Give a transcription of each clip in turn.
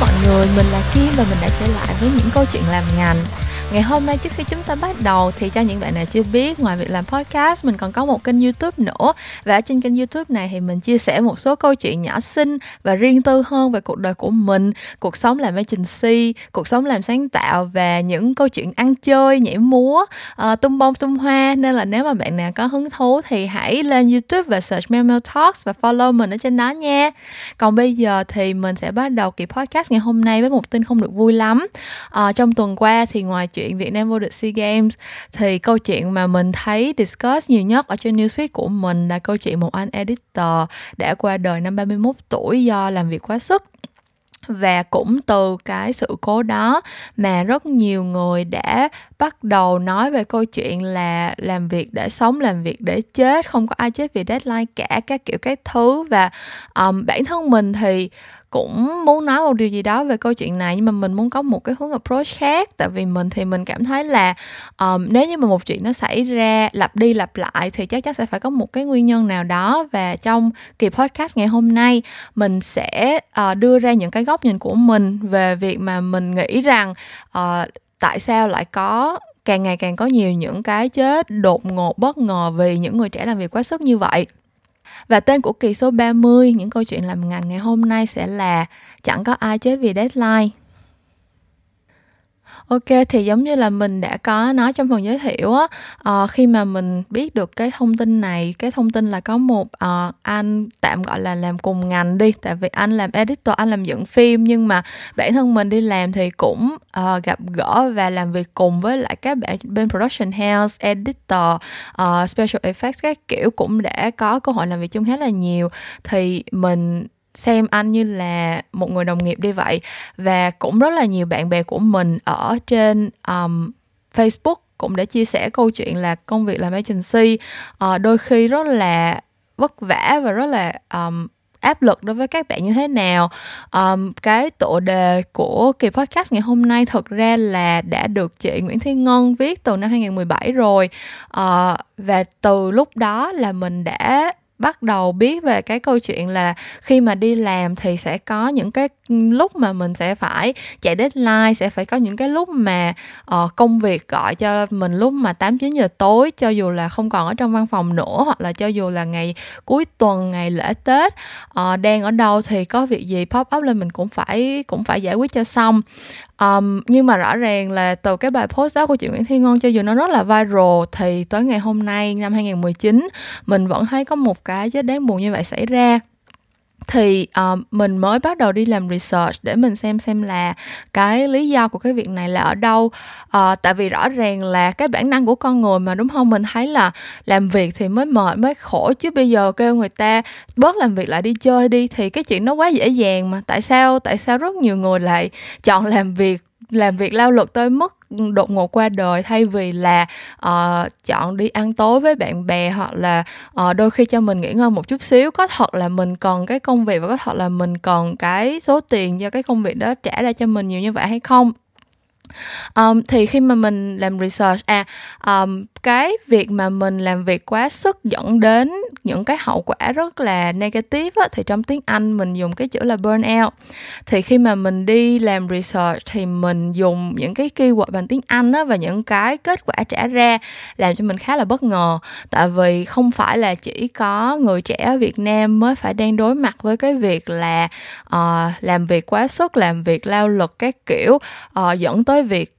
mọi người, mình là Kim và mình đã trở lại với những câu chuyện làm ngành. Ngày hôm nay trước khi chúng ta bắt đầu thì cho những bạn nào chưa biết ngoài việc làm podcast mình còn có một kênh youtube nữa. Và ở trên kênh youtube này thì mình chia sẻ một số câu chuyện nhỏ xinh và riêng tư hơn về cuộc đời của mình Cuộc sống làm agency, cuộc sống làm sáng tạo và những câu chuyện ăn chơi, nhảy múa, uh, tung bông tung hoa. Nên là nếu mà bạn nào có hứng thú thì hãy lên youtube và search Mel Mel Talks và follow mình ở trên đó nha. Còn bây giờ thì mình sẽ bắt đầu kỳ podcast ngày hôm nay với một tin không được vui lắm. À, Trong tuần qua thì ngoài chuyện Việt Nam vô địch SEA Games thì câu chuyện mà mình thấy discuss nhiều nhất ở trên newsfeed của mình là câu chuyện một anh editor đã qua đời năm 31 tuổi do làm việc quá sức. Và cũng từ cái sự cố đó mà rất nhiều người đã bắt đầu nói về câu chuyện là làm việc để sống làm việc để chết không có ai chết vì deadline cả các kiểu các thứ. Và um, bản thân mình thì cũng muốn nói một điều gì đó về câu chuyện này nhưng mà mình muốn có một cái hướng approach khác. Tại vì mình thì mình cảm thấy là um, nếu như mà một chuyện nó xảy ra lặp đi lặp lại thì chắc chắn sẽ phải có một cái nguyên nhân nào đó. Và trong kỳ podcast ngày hôm nay mình sẽ uh, đưa ra những cái góc nhìn của mình về việc mà mình nghĩ rằng uh, tại sao lại có càng ngày càng có nhiều những cái chết đột ngột bất ngờ vì những người trẻ làm việc quá sức như vậy và tên của kỳ số 30 những câu chuyện làm ngành ngày hôm nay sẽ là chẳng có ai chết vì deadline. Ok thì giống như là mình đã có nói trong phần giới thiệu á uh, khi mà mình biết được cái thông tin này cái thông tin là có một uh, anh tạm gọi là làm cùng ngành đi tại vì anh làm editor anh làm dựng phim nhưng mà bản thân mình đi làm thì cũng uh, gặp gỡ và làm việc cùng với lại các bạn bên production house editor uh, special effects các kiểu cũng đã có cơ hội làm việc chung khá là nhiều. Thì mình xem anh như là một người đồng nghiệp đi vậy. Và cũng rất là nhiều bạn bè của mình ở trên um, Facebook cũng đã chia sẻ câu chuyện là công việc làm agency uh, đôi khi rất là vất vả và rất là um, áp lực đối với các bạn như thế nào. Um, cái tựa đề của kỳ podcast ngày hôm nay thật ra là đã được chị Nguyễn Thiên Ngân viết từ năm 2017 rồi. Uh, và từ lúc đó là mình đã bắt đầu biết về cái câu chuyện là khi mà đi làm thì sẽ có những cái lúc mà mình sẽ phải chạy deadline sẽ phải có những cái lúc mà uh, công việc gọi cho mình lúc mà 8 9 giờ tối cho dù là không còn ở trong văn phòng nữa hoặc là cho dù là ngày cuối tuần ngày lễ Tết uh, đang ở đâu thì có việc gì pop up lên mình cũng phải cũng phải giải quyết cho xong. Um, nhưng mà rõ ràng là từ cái bài post đó của chị Nguyễn Thiên Ngân cho dù nó rất là viral thì tới ngày hôm nay năm 2019 mình vẫn thấy có một cái chết đáng buồn như vậy xảy ra. Thì uh, mình mới bắt đầu đi làm research để mình xem xem là cái lý do của cái việc này là ở đâu. Uh, tại vì rõ ràng là cái bản năng của con người mà đúng không? Mình thấy là làm việc thì mới mệt mới khổ. Chứ bây giờ kêu người ta bớt làm việc lại đi chơi đi thì cái chuyện nó quá dễ dàng mà. Tại sao tại sao rất nhiều người lại chọn làm việc làm việc lao lực tới mức đột ngột qua đời thay vì là uh, chọn đi ăn tối với bạn bè hoặc là uh, đôi khi cho mình nghỉ ngơi một chút xíu. Có thật là mình còn cái công việc và có thật là mình còn cái số tiền do cái công việc đó trả ra cho mình nhiều như vậy hay không? Um, thì khi mà mình làm research à um, cái việc mà mình làm việc quá sức dẫn đến những cái hậu quả rất là negative á, thì trong tiếng Anh mình dùng cái chữ là burnout thì khi mà mình đi làm research thì mình dùng những cái keyword bằng tiếng Anh á, và những cái kết quả trả ra làm cho mình khá là bất ngờ. Tại vì không phải là chỉ có người trẻ ở Việt Nam mới phải đang đối mặt với cái việc là uh, làm việc quá sức làm việc lao lực các kiểu uh, dẫn tới việc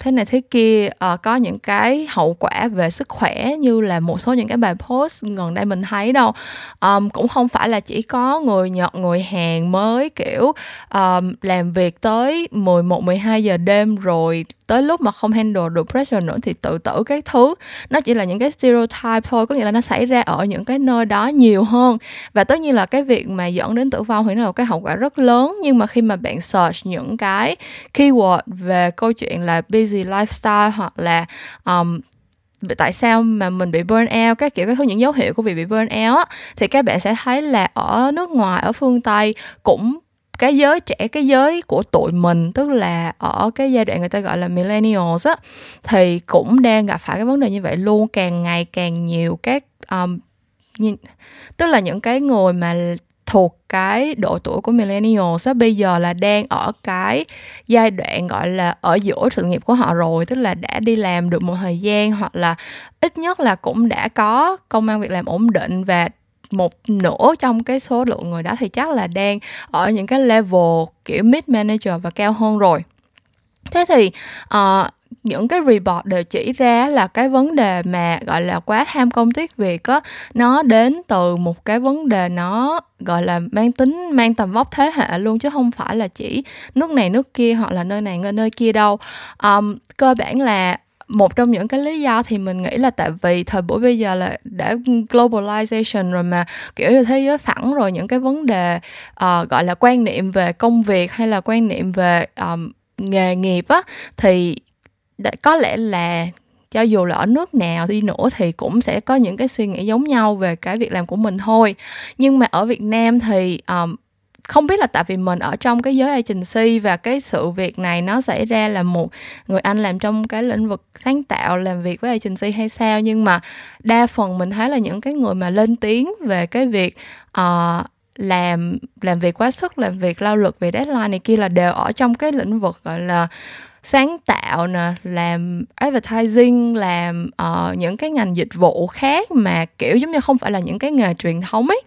thế này thế kia uh, có những cái hậu quả về sức khỏe như là một số những cái bài post gần đây mình thấy đâu. Um, cũng không phải là chỉ có người Nhật người Hàn mới kiểu um, làm việc tới 11 12 giờ đêm rồi tới lúc mà không handle được pressure nữa thì tự tử các thứ. Nó chỉ là những cái stereotype thôi có nghĩa là nó xảy ra ở những cái nơi đó nhiều hơn. Và tất nhiên là cái việc mà dẫn đến tử vong thì nó là một cái hậu quả rất lớn nhưng mà khi mà bạn search những cái keyword về câu chuyện là busy lifestyle hoặc là um, tại sao mà mình bị burn out các kiểu các thứ những dấu hiệu của việc bị burn out á, thì các bạn sẽ thấy là ở nước ngoài ở phương tây cũng cái giới trẻ cái giới của tụi mình tức là ở cái giai đoạn người ta gọi là millennials á thì cũng đang gặp phải cái vấn đề như vậy luôn. Càng ngày càng nhiều các um, nhìn, tức là những cái người mà thuộc cái độ tuổi của millennials á bây giờ là đang ở cái giai đoạn gọi là ở giữa sự nghiệp của họ rồi tức là đã đi làm được một thời gian hoặc là ít nhất là cũng đã có công an việc làm ổn định và một nửa trong cái số lượng người đó thì chắc là đang ở những cái level kiểu mid manager và cao hơn rồi. Thế thì uh, những cái report đều chỉ ra là cái vấn đề mà gọi là quá tham công tiếc việc á nó đến từ một cái vấn đề nó gọi là mang tính mang tầm vóc thế hệ luôn chứ không phải là chỉ nước này nước kia hoặc là nơi này nơi kia đâu. Um, cơ bản là một trong những cái lý do thì mình nghĩ là tại vì thời buổi bây giờ là đã globalization rồi mà kiểu như thế giới phẳng rồi những cái vấn đề uh, gọi là quan niệm về công việc hay là quan niệm về um, nghề nghiệp á thì có lẽ là cho dù là ở nước nào đi nữa thì cũng sẽ có những cái suy nghĩ giống nhau về cái việc làm của mình thôi. Nhưng mà ở Việt Nam thì um, không biết là tại vì mình ở trong cái giới agency và cái sự việc này nó xảy ra là một người anh làm trong cái lĩnh vực sáng tạo làm việc với agency hay sao? Nhưng mà đa phần mình thấy là những cái người mà lên tiếng về cái việc uh, làm làm việc quá sức làm việc lao lực về deadline này kia là đều ở trong cái lĩnh vực gọi là sáng tạo nè làm advertising làm uh, những cái ngành dịch vụ khác mà kiểu giống như không phải là những cái nghề truyền thống ấy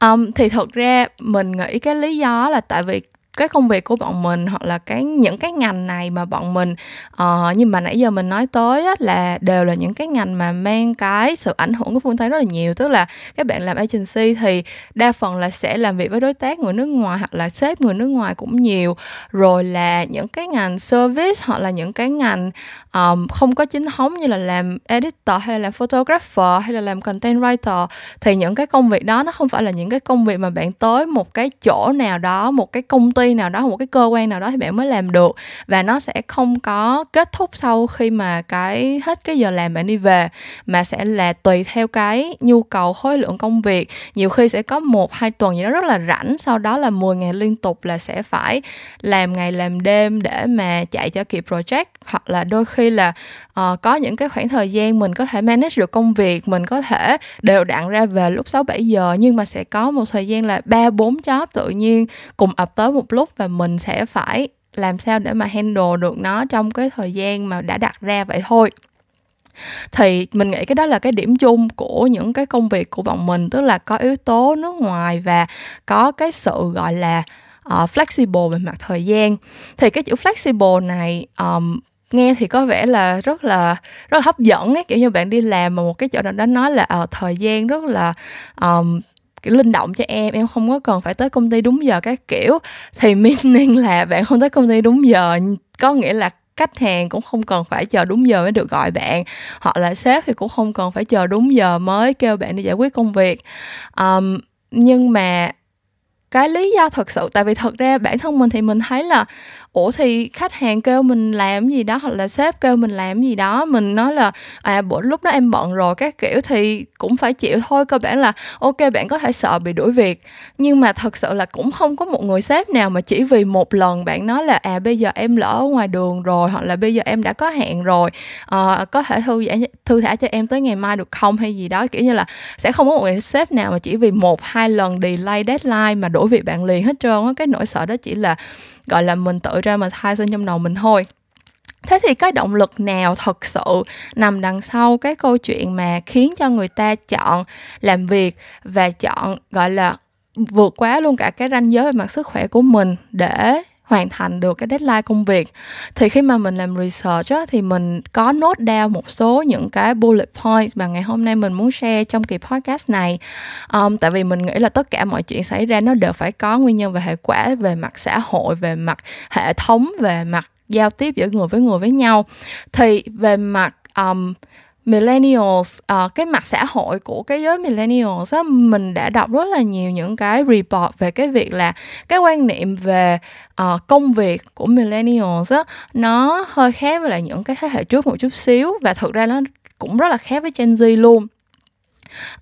um, thì thật ra mình nghĩ cái lý do là tại vì cái công việc của bọn mình hoặc là cái những cái ngành này mà bọn mình ờ, uh, nhưng mà nãy giờ mình nói tới á, là đều là những cái ngành mà mang cái sự ảnh hưởng của phương tây rất là nhiều. Tức là các bạn làm agency thì đa phần là sẽ làm việc với đối tác người nước ngoài hoặc là sếp người nước ngoài cũng nhiều. Rồi là những cái ngành service hoặc là những cái ngành um, không có chính thống như là làm editor hay là làm photographer hay là làm content writer thì những cái công việc đó nó không phải là những cái công việc mà bạn tới một cái chỗ nào đó một cái công ty ty nào đó một cái cơ quan nào đó thì bạn mới làm được. Và nó sẽ không có kết thúc sau khi mà cái hết cái giờ làm bạn đi về mà sẽ là tùy theo cái nhu cầu khối lượng công việc. Nhiều khi sẽ có một hai tuần gì đó rất là rảnh sau đó là 10 ngày liên tục là sẽ phải làm ngày làm đêm để mà chạy cho kịp project. Hoặc là đôi khi là uh, có những cái khoảng thời gian mình có thể manage được công việc mình có thể đều đặn ra về lúc 6 7 giờ nhưng mà sẽ có một thời gian là ba bốn job tự nhiên cùng ập tới một lúc và mình sẽ phải làm sao để mà handle được nó trong cái thời gian mà đã đặt ra vậy thôi. Thì mình nghĩ cái đó là cái điểm chung của những cái công việc của bọn mình tức là có yếu tố nước ngoài và có cái sự gọi là uh, flexible về mặt thời gian. Thì cái chữ flexible này um, nghe thì có vẻ là rất là rất là hấp dẫn ấy. Kiểu như bạn đi làm mà một cái chỗ nào đó nói là uh, thời gian rất là um, kiểu linh động cho em em không có cần phải tới công ty đúng giờ các kiểu. Thì meaning là bạn không tới công ty đúng giờ có nghĩa là khách hàng cũng không cần phải chờ đúng giờ mới được gọi bạn. Hoặc là sếp thì cũng không cần phải chờ đúng giờ mới kêu bạn đi giải quyết công việc. Um, nhưng mà cái lý do thật sự tại vì thật ra bản thân mình thì mình thấy là ủa thì khách hàng kêu mình làm gì đó hoặc là sếp kêu mình làm gì đó mình nói là à bữa lúc đó em bận rồi các kiểu thì cũng phải chịu thôi cơ bản là ok bạn có thể sợ bị đuổi việc. Nhưng mà thật sự là cũng không có một người sếp nào mà chỉ vì một lần bạn nói là à bây giờ em lỡ ở ngoài đường rồi hoặc là bây giờ em đã có hẹn rồi à, có thể thư giãn thư thả cho em tới ngày mai được không? hay gì đó. Kiểu như là sẽ không có một người sếp nào mà chỉ vì một hai lần delay deadline mà đuổi việc bạn liền hết trơn á, cái nỗi sợ đó chỉ là, gọi là, mình tự ra mà thay sinh trong đầu mình thôi. Thế thì cái động lực nào thật sự nằm đằng sau cái câu chuyện mà khiến cho người ta chọn làm việc và chọn, gọi là, vượt quá luôn cả cái ranh giới về mặt sức khỏe của mình để hoàn thành được cái deadline công việc. Thì khi mà mình làm research á, thì mình có nốt down một số những cái bullet points mà ngày hôm nay mình muốn share trong kỳ podcast này. Um, tại vì mình nghĩ là tất cả mọi chuyện xảy ra nó đều phải có nguyên nhân và hệ quả về mặt xã hội về mặt hệ thống về mặt giao tiếp giữa người với người với nhau. Thì về mặt um, millennials à, cái mặt xã hội của cái giới millennials á mình đã đọc rất là nhiều những cái report về cái việc là cái quan niệm về uh, công việc của millennials á nó hơi khác với lại những cái thế hệ trước một chút xíu và thực ra nó cũng rất là khác với Gen Z luôn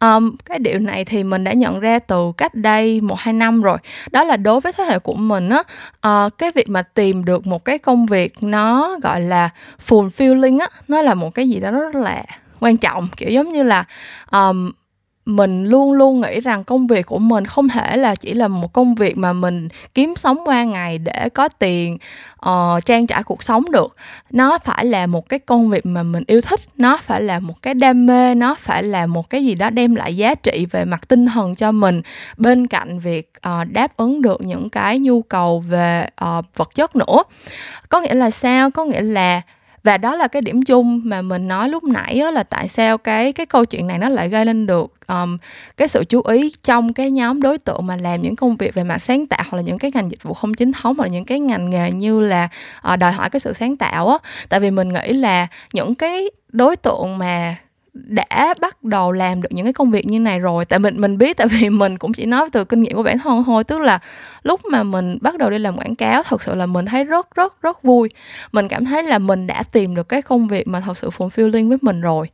um, cái điều này thì mình đã nhận ra từ cách đây một hai năm rồi. Đó là đối với thế hệ của mình á uh, cái việc mà tìm được một cái công việc nó gọi là fulfilling á nó là một cái gì đó rất là quan trọng. Kiểu giống như là um, mình luôn luôn nghĩ rằng công việc của mình không thể là chỉ là một công việc mà mình kiếm sống qua ngày để có tiền uh, trang trải cuộc sống được. Nó phải là một cái công việc mà mình yêu thích nó phải là một cái đam mê nó phải là một cái gì đó đem lại giá trị về mặt tinh thần cho mình. Bên cạnh việc uh, đáp ứng được những cái nhu cầu về uh, vật chất nữa. Có nghĩa là sao? Có nghĩa là và đó là cái điểm chung mà mình nói lúc nãy đó là tại sao cái cái câu chuyện này nó lại gây lên được um, cái sự chú ý trong cái nhóm đối tượng mà làm những công việc về mặt sáng tạo hoặc là những cái ngành dịch vụ không chính thống hoặc là những cái ngành nghề như là uh, đòi hỏi cái sự sáng tạo á. Tại vì mình nghĩ là những cái đối tượng mà đã bắt đầu làm được những cái công việc như này rồi. Tại mình mình biết tại vì mình cũng chỉ nói từ kinh nghiệm của bản thân thôi. Tức là lúc mà mình bắt đầu đi làm quảng cáo thật sự là mình thấy rất rất rất vui. Mình cảm thấy là mình đã tìm được cái công việc mà thật sự fulfilling với mình rồi.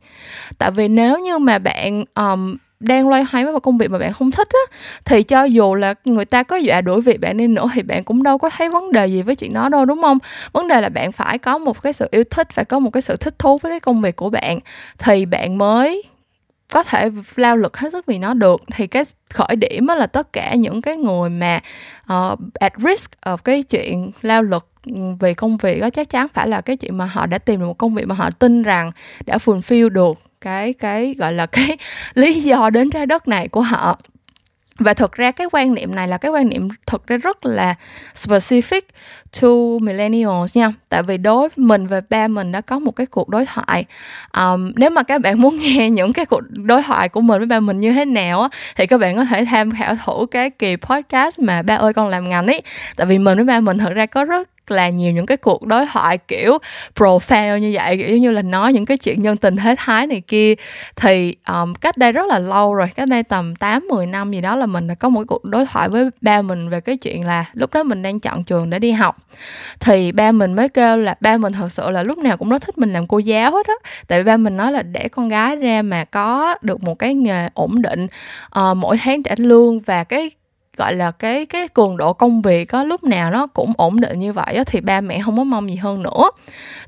Tại vì nếu như mà bạn um, đang loay hoay với một công việc mà bạn không thích á thì cho dù là người ta có dọa đuổi việc bạn đi nữa thì bạn cũng đâu có thấy vấn đề gì với chuyện đó đâu đúng không? Vấn đề là bạn phải có một cái sự yêu thích phải có một cái sự thích thú với cái công việc của bạn thì bạn mới có thể lao lực hết sức vì nó được. Thì cái khởi điểm là tất cả những cái người mà uh, at risk of cái chuyện lao lực ừ, vì công việc đó chắc chắn phải là cái chuyện mà họ đã tìm được một công việc mà họ tin rằng đã fulfill được cái cái gọi là cái lý do đến trái đất này của họ. Và thực ra cái quan niệm này là cái quan niệm thực ra rất là specific to millennials nha. Tại vì đối với mình và ba mình đã có một cái cuộc đối thoại. Um, nếu mà các bạn muốn nghe những cái cuộc đối thoại của mình với ba mình như thế nào á thì các bạn có thể tham khảo thử cái kỳ podcast mà ba ơi con làm ngành ấy. Tại vì mình với ba mình thực ra có rất là nhiều những cái cuộc đối thoại kiểu profile như vậy kiểu như là nói những cái chuyện nhân tình thế thái này kia. Thì um, cách đây rất là lâu rồi cách đây tầm 8 10 năm gì đó là mình đã có một cuộc đối thoại với ba mình về cái chuyện là lúc đó mình đang chọn trường để đi học. Thì ba mình mới kêu là ba mình thật sự là lúc nào cũng rất thích mình làm cô giáo hết á. Tại vì ba mình nói là để con gái ra mà có được một cái nghề ổn định uh, mỗi tháng trả lương và cái gọi là cái cái cường độ công việc có lúc nào nó cũng ổn định như vậy á, thì ba mẹ không có mong gì hơn nữa.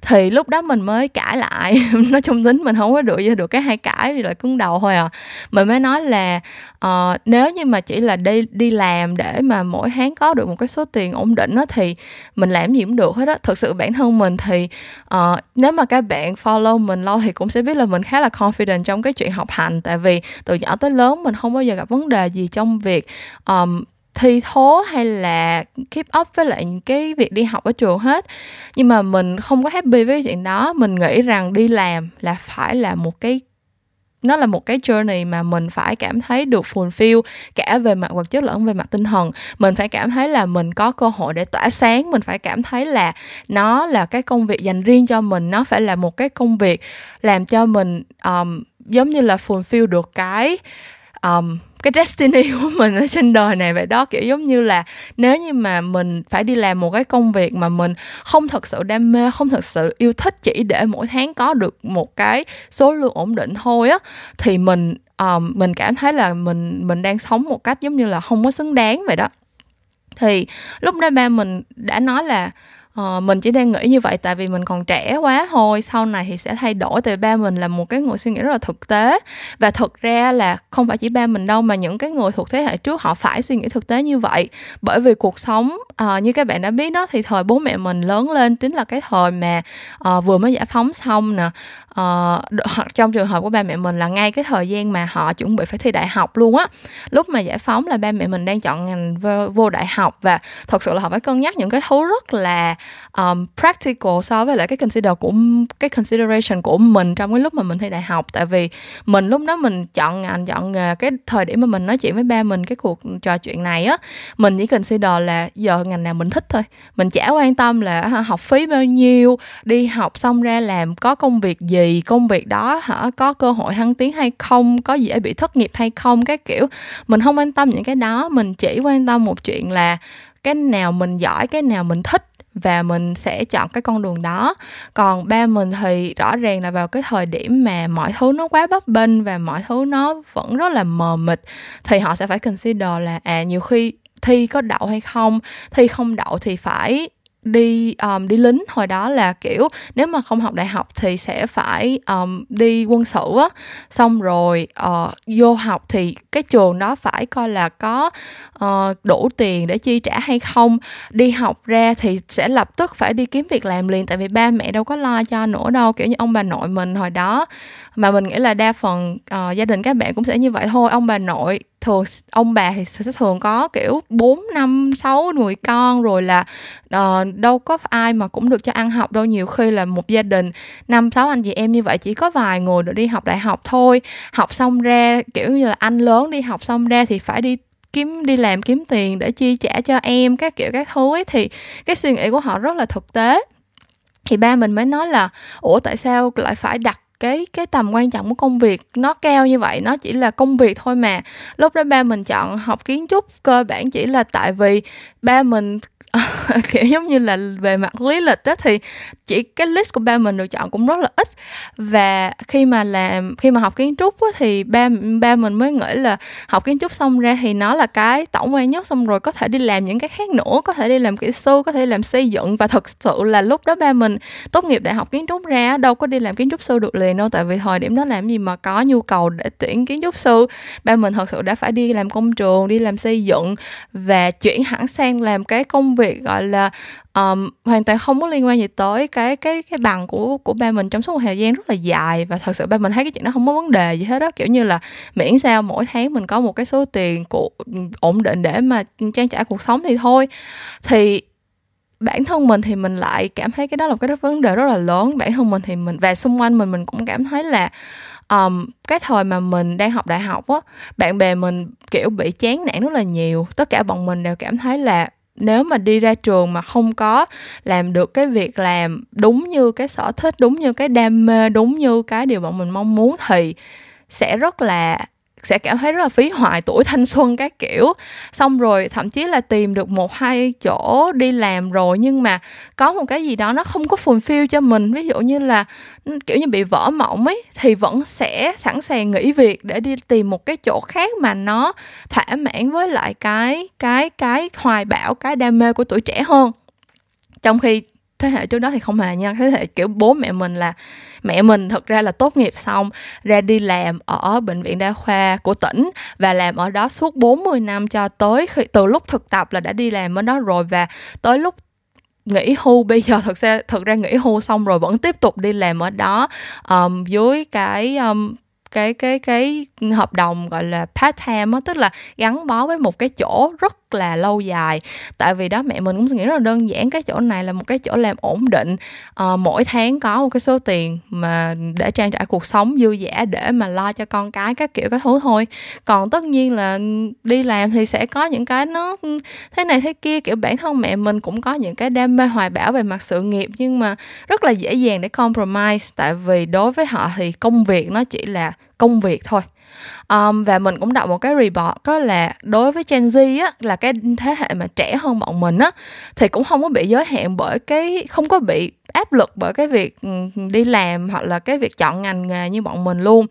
Thì lúc đó mình mới cãi lại. Nói chung tính mình không có được được cái hai cãi thì lại cứng đầu thôi à. Mình mới nói là uh, nếu như mà chỉ là đi đi làm để mà mỗi tháng có được một cái số tiền ổn định đó thì mình làm gì cũng được hết á. Thực sự bản thân mình thì uh, nếu mà các bạn follow mình lâu thì cũng sẽ biết là mình khá là confident trong cái chuyện học hành. Tại vì từ nhỏ tới lớn mình không bao giờ gặp vấn đề gì trong việc um, thi thố hay là keep up với lại những cái việc đi học ở trường hết. Nhưng mà mình không có happy với chuyện đó. Mình nghĩ rằng đi làm là phải là một cái nó là một cái journey mà mình phải cảm thấy được fulfill cả về mặt vật chất lẫn về mặt tinh thần. Mình phải cảm thấy là mình có cơ hội để tỏa sáng. Mình phải cảm thấy là nó là cái công việc dành riêng cho mình. Nó phải là một cái công việc làm cho mình um, giống như là fulfill được cái um, cái destiny của mình ở trên đời này vậy đó. Kiểu giống như là nếu như mà mình phải đi làm một cái công việc mà mình không thật sự đam mê không thật sự yêu thích chỉ để mỗi tháng có được một cái số lượng ổn định thôi á thì mình um, mình cảm thấy là mình mình đang sống một cách giống như là không có xứng đáng vậy đó. Thì lúc đó ba mình đã nói là uh, mình chỉ đang nghĩ như vậy tại vì mình còn trẻ quá thôi. Sau này thì sẽ thay đổi tại ba mình là một cái người suy nghĩ rất là thực tế. Và thực ra là không phải chỉ ba mình đâu mà những cái người thuộc thế hệ trước họ phải suy nghĩ thực tế như vậy. Bởi vì cuộc sống uh, như các bạn đã biết đó thì thời bố mẹ mình lớn lên chính là cái thời mà uh, vừa mới giải phóng xong nè. Uh, trong trường hợp của ba mẹ mình là ngay cái thời gian mà họ chuẩn bị phải thi đại học luôn á. Lúc mà giải phóng là ba mẹ mình đang chọn ngành vô, vô đại học và thật sự là họ phải cân nhắc những cái thứ rất là um, practical so với lại cái consider của cái consideration của mình trong cái lúc mà mình thi đại học. Tại vì mình lúc đó mình chọn ngành chọn nghề cái thời điểm mà mình nói chuyện với ba mình cái cuộc trò chuyện này á mình chỉ consider là giờ ngành nào mình thích thôi. Mình chả quan tâm là à, học phí bao nhiêu đi học xong ra làm có công việc gì công việc đó hả có cơ hội thăng tiến hay không có dễ bị thất nghiệp hay không cái kiểu. Mình không quan tâm những cái đó mình chỉ quan tâm một chuyện là cái nào mình giỏi cái nào mình thích và mình sẽ chọn cái con đường đó. Còn ba mình thì rõ ràng là vào cái thời điểm mà mọi thứ nó quá bấp bênh và mọi thứ nó vẫn rất là mờ mịt, thì họ sẽ phải consider là à nhiều khi thi có đậu hay không, thi không đậu thì phải đi um, đi lính hồi đó là kiểu nếu mà không học đại học thì sẽ phải um, đi quân sự á. Xong rồi uh, vô học thì cái trường đó phải coi là có uh, đủ tiền để chi trả hay không. Đi học ra thì sẽ lập tức phải đi kiếm việc làm liền tại vì ba mẹ đâu có lo cho nữa đâu kiểu như ông bà nội mình hồi đó. Mà mình nghĩ là đa phần uh, gia đình các bạn cũng sẽ như vậy thôi ông bà nội thường ông bà thì sẽ thường có kiểu 4, năm, 6 người con rồi là uh, đâu có ai mà cũng được cho ăn học đâu. Nhiều khi là một gia đình năm sáu anh chị em như vậy chỉ có vài người được đi học đại học thôi. Học xong ra kiểu như là anh lớn đi học xong ra thì phải đi kiếm đi làm kiếm tiền để chi trả cho em các kiểu các thứ ấy. Thì cái suy nghĩ của họ rất là thực tế. Thì ba mình mới nói là ủa tại sao lại phải đặt cái cái tầm quan trọng của công việc nó cao như vậy, nó chỉ là công việc thôi mà. Lúc đó ba mình chọn học kiến trúc cơ bản chỉ là tại vì ba mình kiểu giống như là về mặt lý lịch đó thì chỉ cái list của ba mình được chọn cũng rất là ít. Và khi mà làm khi mà học kiến trúc á, thì ba ba mình mới nghĩ là học kiến trúc xong ra thì nó là cái tổng quan nhất xong rồi có thể đi làm những cái khác nữa có thể đi làm kỹ sư có thể làm xây dựng. Và thực sự là lúc đó ba mình tốt nghiệp đại học kiến trúc ra đâu có đi làm kiến trúc sư được liền đâu tại vì thời điểm đó làm gì mà có nhu cầu để tuyển kiến trúc sư. Ba mình thật sự đã phải đi làm công trường đi làm xây dựng và chuyển hẳn sang làm cái công việc gọi là um, hoàn toàn không có liên quan gì tới cái cái cái bằng của của ba mình trong suốt một thời gian rất là dài. Và thật sự ba mình thấy cái chuyện đó không có vấn đề gì hết đó kiểu như là miễn sao mỗi tháng mình có một cái số tiền của ổn định để mà trang trải cuộc sống thì thôi. Thì bản thân mình thì mình lại cảm thấy cái đó là cái vấn đề rất là lớn. Bản thân mình thì mình và xung quanh mình mình cũng cảm thấy là um, cái thời mà mình đang học đại học á bạn bè mình kiểu bị chán nản rất là nhiều. Tất cả bọn mình đều cảm thấy là nếu mà đi ra trường mà không có làm được cái việc làm đúng như cái sở thích, đúng như cái đam mê, đúng như cái điều bọn mình mong muốn thì sẽ rất là sẽ cảm thấy rất là phí hoài tuổi thanh xuân các kiểu. Xong rồi thậm chí là tìm được một, hai chỗ đi làm rồi nhưng mà có một cái gì đó nó không có fulfill cho mình. Ví dụ như là ừ, kiểu như bị vỡ mộng ấy, thì vẫn sẽ sẵn sàng nghỉ việc để đi tìm một cái chỗ khác mà nó thỏa mãn với lại cái cái cái hoài bão, cái đam mê của tuổi trẻ hơn. Trong khi thế hệ trước đó thì không hề nha. Thế hệ kiểu bố mẹ mình là mẹ mình thực ra là tốt nghiệp xong ra đi làm ở bệnh viện đa khoa của tỉnh và làm ở đó suốt 40 năm cho tới khi từ lúc thực tập là đã đi làm ở đó rồi và tới lúc nghỉ hưu. Bây giờ thực ra thực ra nghỉ hưu xong rồi vẫn tiếp tục đi làm ở đó um, dưới cái um, cái cái cái hợp đồng gọi là part time á tức là gắn bó với một cái chỗ rất là lâu dài. Tại vì đó mẹ mình cũng nghĩ rất là đơn giản cái chỗ này là một cái chỗ làm ổn định à, mỗi tháng có một cái số tiền mà để trang trải cuộc sống dư dả để mà lo cho con cái các kiểu các thứ thôi. Còn tất nhiên là đi làm thì sẽ có những cái nó ừ, thế này thế kia kiểu bản thân mẹ mình cũng có những cái đam mê hoài bão về mặt sự nghiệp nhưng mà rất là dễ dàng để compromise. Tại vì đối với họ thì công việc nó chỉ là công việc thôi um, và mình cũng đọc một cái report có là đối với Gen Z á là cái thế hệ mà trẻ hơn bọn mình á thì cũng không có bị giới hạn bởi cái không có bị áp lực bởi cái việc ừ, đi làm hoặc là cái việc chọn ngành nghề như bọn mình luôn.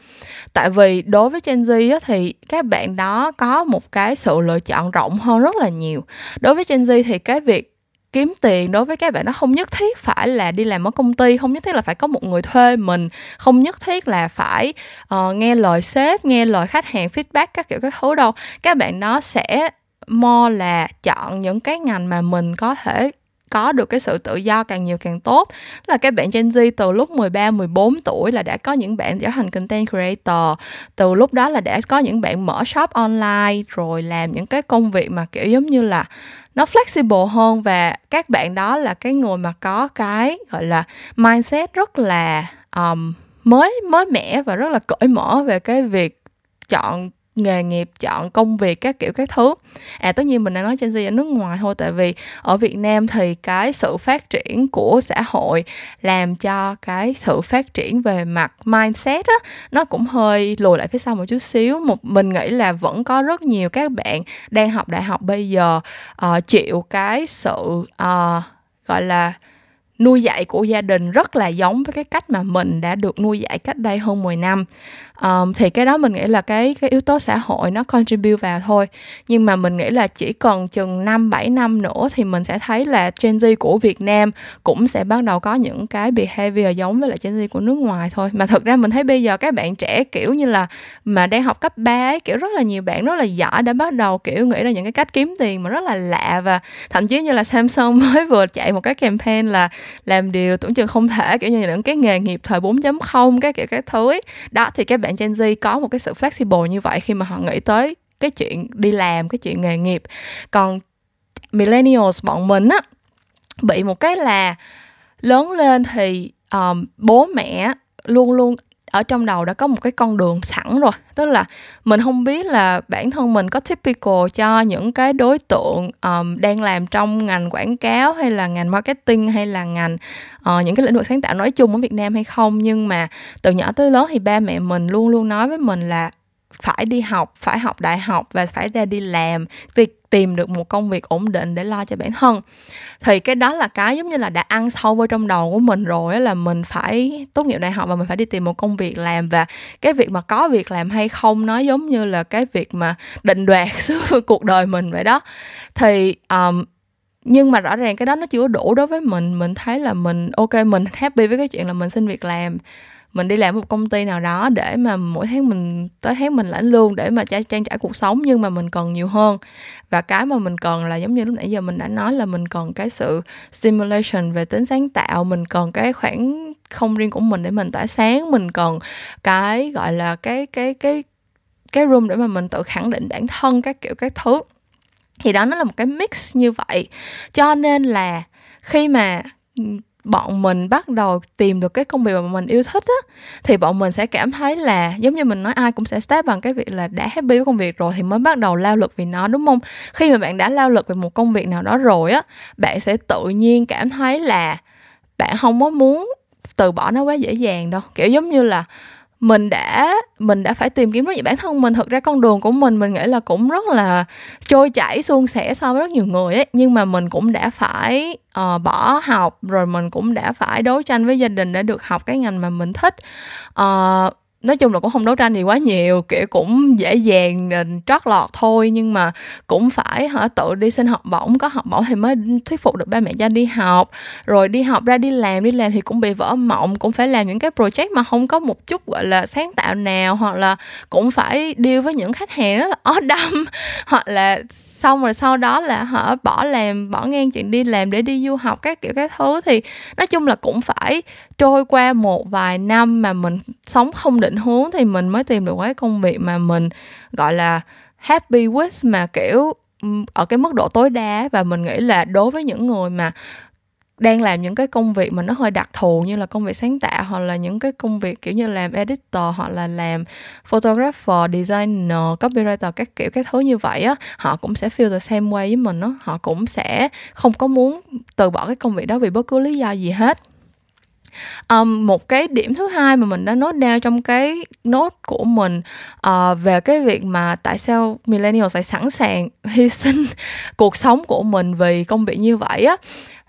Tại vì đối với Gen Z á, thì các bạn đó có một cái sự lựa chọn rộng hơn rất là nhiều. Đối với Gen Z thì cái việc kiếm tiền đối với các bạn nó không nhất thiết phải là đi làm ở công ty không nhất thiết là phải có một người thuê mình không nhất thiết là phải uh, nghe lời sếp nghe lời khách hàng feedback các kiểu các thứ đâu. Các bạn nó sẽ mo là chọn những cái ngành mà mình có thể có được cái sự tự do càng nhiều càng tốt. Là các bạn Gen Z từ lúc 13 14 tuổi là đã có những bạn trở thành content creator. Từ lúc đó là đã có những bạn mở shop online rồi làm những cái công việc mà kiểu giống như là nó flexible hơn. Và các bạn đó là cái người mà có cái gọi là mindset rất là um, mới mới mẻ và rất là cởi mở về cái việc chọn nghề nghiệp chọn công việc các kiểu các thứ. À tất nhiên mình đã nói Gen Z ở nước ngoài thôi tại vì ở Việt Nam thì cái sự phát triển của xã hội làm cho cái sự phát triển về mặt mindset á nó cũng hơi lùi lại phía sau một chút xíu. Một mình nghĩ là vẫn có rất nhiều các bạn đang học đại học bây giờ uh, chịu cái sự uh, gọi là nuôi dạy của gia đình rất là giống với cái cách mà mình đã được nuôi dạy cách đây hơn 10 năm um, thì cái đó mình nghĩ là cái cái yếu tố xã hội nó contribute vào thôi nhưng mà mình nghĩ là chỉ còn chừng 5 7 năm nữa thì mình sẽ thấy là Gen Z của Việt Nam cũng sẽ bắt đầu có những cái behavior giống với lại Gen Z của nước ngoài thôi mà thực ra mình thấy bây giờ các bạn trẻ kiểu như là mà đang học cấp 3 ấy, kiểu rất là nhiều bạn rất là giỏi đã bắt đầu kiểu nghĩ ra những cái cách kiếm tiền mà rất là lạ và thậm chí như là Samsung mới vừa chạy một cái campaign là làm điều tưởng chừng không thể kiểu như những cái nghề nghiệp thời 4.0 cái kiểu các thứ ấy. đó thì các bạn Gen Z có một cái sự flexible như vậy khi mà họ nghĩ tới cái chuyện đi làm cái chuyện nghề nghiệp. Còn millennials bọn mình á bị một cái là lớn lên thì um, bố mẹ luôn luôn ở trong đầu đã có một cái con đường sẵn rồi. Tức là mình không biết là bản thân mình có typical cho những cái đối tượng um, đang làm trong ngành quảng cáo hay là ngành marketing hay là ngành uh, những cái lĩnh vực sáng tạo nói chung ở Việt Nam hay không. Nhưng mà từ nhỏ tới lớn thì ba mẹ mình luôn luôn nói với mình là phải đi học phải học đại học và phải ra đi làm tìm tìm được một công việc ổn định để lo cho bản thân. Thì cái đó là cái giống như là đã ăn sâu vào trong đầu của mình rồi là mình phải tốt nghiệp đại học và mình phải đi tìm một công việc làm. Và cái việc mà có việc làm hay không nó giống như là cái việc mà định đoạt suốt cuộc đời mình vậy đó. Thì um, nhưng mà rõ ràng cái đó nó chưa đủ đối với mình. Mình thấy là mình ok mình happy với cái chuyện là mình xin việc làm mình đi làm một công ty nào đó để mà mỗi tháng mình, tới tháng mình lãnh lương để mà trang trải cuộc sống nhưng mà mình cần nhiều hơn. Và cái mà mình cần là giống như lúc nãy giờ mình đã nói là mình cần cái sự stimulation về tính sáng tạo, mình cần cái khoảng không riêng của mình để mình tỏa sáng, mình cần cái, gọi là, cái cái cái cái room để mà mình tự khẳng định bản thân các kiểu các thứ. Thì đó nó là một cái mix như vậy. Cho nên là khi mà bọn mình bắt đầu tìm được cái công việc mà mình yêu thích á, thì bọn mình sẽ cảm thấy là giống như mình nói, ai cũng sẽ start bằng cái việc là đã happy với công việc rồi thì mới bắt đầu lao lực vì nó, đúng không? Khi mà bạn đã lao lực về một công việc nào đó rồi á, bạn sẽ tự nhiên cảm thấy là bạn không có muốn từ bỏ nó quá dễ dàng đâu. Kiểu giống như là mình đã mình đã phải tìm kiếm rất nhiều bản thân mình. Thực ra con đường của mình mình nghĩ là cũng rất là trôi chảy suôn sẻ so với rất nhiều người ấy. Nhưng mà mình cũng đã phải uh, bỏ học rồi mình cũng đã phải đấu tranh với gia đình để được học cái ngành mà mình thích. Uh, nói chung là cũng không đấu tranh gì quá nhiều, kiểu cũng dễ dàng ờ, trót lọt thôi, nhưng mà cũng phải hả, tự đi xin học bổng, có học bổng thì mới thuyết phục được ba mẹ cho đi học. Rồi đi học ra đi làm đi làm thì cũng bị vỡ mộng, cũng phải làm những cái project mà không có một chút, gọi là, sáng tạo nào, hoặc là cũng phải deal với những khách hàng rất là ó đâm hoặc là xong rồi sau đó là họ bỏ làm, bỏ ngang chuyện đi làm để đi du học các kiểu các thứ. Thì nói chung là cũng phải trôi qua một vài năm mà mình sống không định hướng thì mình mới tìm được cái công việc mà mình gọi là happy with mà kiểu ở cái mức độ tối đa và mình nghĩ là đối với những người mà đang làm những cái công việc mà nó hơi đặc thù như là công việc sáng tạo hoặc là những cái công việc kiểu như làm editor hoặc là làm photographer, designer, copywriter các kiểu các thứ như vậy á họ cũng sẽ feel the same way với mình á, họ cũng sẽ không có muốn từ bỏ cái công việc đó vì bất cứ lý do gì hết um, một cái điểm thứ hai mà mình đã nốt down trong cái nốt của mình uh, về cái việc mà tại sao millennials lại sẵn sàng hy sinh cuộc sống của mình vì công việc như vậy á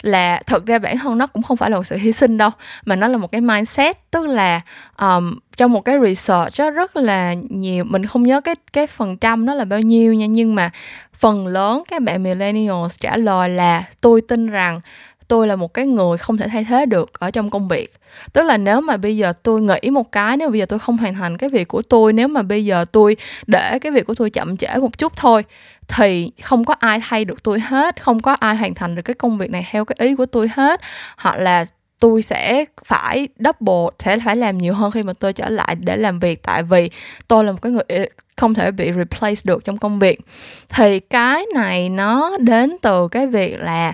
là thật ra bản thân nó cũng không phải là một sự hy sinh đâu mà nó là một cái mindset. Tức là um, trong một cái research đó rất là nhiều mình không nhớ cái cái phần trăm nó là bao nhiêu nha nhưng mà phần lớn các bạn millennials trả lời là tôi tin rằng tôi là một cái người không thể thay thế được ở trong công việc. Tức là nếu mà bây giờ tôi nghĩ một cái nếu mà bây giờ tôi không hoàn thành cái việc của tôi nếu mà bây giờ tôi để cái việc của tôi chậm trễ một chút thôi thì không có ai thay được tôi hết không có ai hoàn thành được cái công việc này theo cái ý của tôi hết. Hoặc là tôi sẽ phải double sẽ phải làm nhiều hơn khi mà tôi trở lại để làm việc tại vì tôi là một cái người không thể bị replace được trong công việc. Thì cái này nó đến từ cái việc là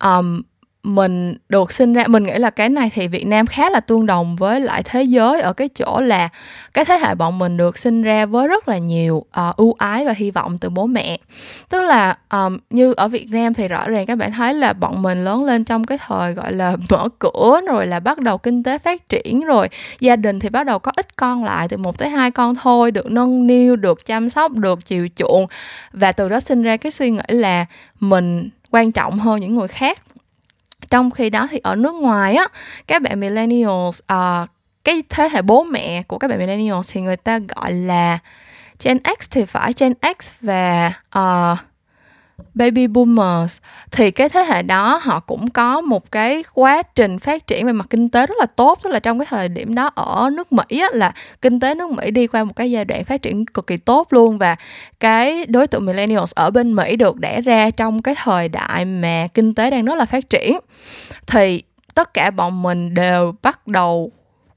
um, mình được sinh ra mình nghĩ là cái này thì Việt Nam khá là tương đồng với lại thế giới ở cái chỗ là cái thế hệ bọn mình được sinh ra với rất là nhiều uh, ưu ái và hy vọng từ bố mẹ. Tức là um, như ở Việt Nam thì rõ ràng các bạn thấy là bọn mình lớn lên trong cái thời gọi là mở cửa rồi là bắt đầu kinh tế phát triển rồi gia đình thì bắt đầu có ít con lại từ một tới hai con thôi được nâng niu được chăm sóc được chiều chuộng. Và từ đó sinh ra cái suy nghĩ là mình quan trọng hơn những người khác trong khi đó thì ở nước ngoài á các bạn millennials uh, cái thế hệ bố mẹ của các bạn millennials thì người ta gọi là Gen X thì phải. Gen X và uh, baby boomers. Thì cái thế hệ đó họ cũng có một cái quá trình phát triển về mặt kinh tế rất là tốt. Tức là trong cái thời điểm đó ở nước Mỹ á, là kinh tế nước Mỹ đi qua một cái giai đoạn phát triển cực kỳ tốt luôn. Và cái đối tượng millennials ở bên Mỹ được đẻ ra trong cái thời đại mà kinh tế đang rất là phát triển. Thì tất cả bọn mình đều bắt đầu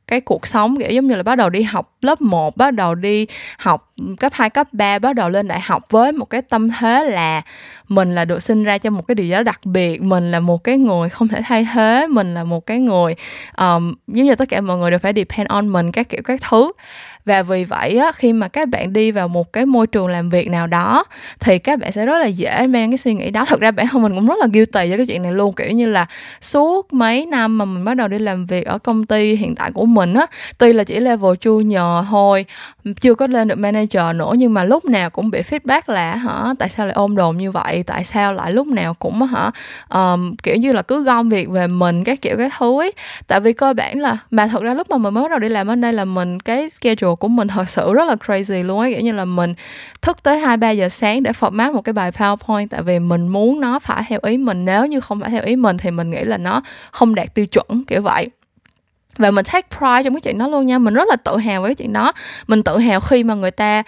cái cuộc sống kiểu giống như là bắt đầu đi học lớp 1 bắt đầu đi học cấp 2, cấp 3 bắt đầu lên đại học với một cái tâm thế là mình là được sinh ra cho một cái điều gì đó đặc biệt mình là một cái người không thể thay thế mình là một cái người um, giống như tất cả mọi người đều phải depend on mình các kiểu các thứ. Và vì vậy á, khi mà các bạn đi vào một cái môi trường làm việc nào đó thì các bạn sẽ rất là dễ mang cái suy nghĩ đó. Thật ra bản thân mình cũng rất là guilty cho cái chuyện này luôn kiểu như là suốt mấy năm mà mình bắt đầu đi làm việc ở công ty hiện tại của mình á tuy là chỉ level junior thôi chưa có lên được manager nữa nhưng mà lúc nào cũng bị feedback là hả tại sao lại ôm đồn như vậy? Tại sao lại lúc nào cũng hả um, kiểu như là cứ gom việc về mình? Cái kiểu cái thứ ấy. Tại vì cơ bản là mà thật ra lúc mà mình mới bắt đầu đi làm ở đây là mình cái schedule của mình thật sự rất là crazy luôn ấy. Kiểu như là mình thức tới hai ba giờ sáng để format một cái bài powerpoint tại vì mình muốn nó phải theo ý mình. Nếu như không phải theo ý mình thì mình nghĩ là nó không đạt tiêu chuẩn kiểu vậy và mình take pride trong cái chuyện đó luôn nha. Mình rất là tự hào với cái chuyện đó. Mình tự hào khi mà người ta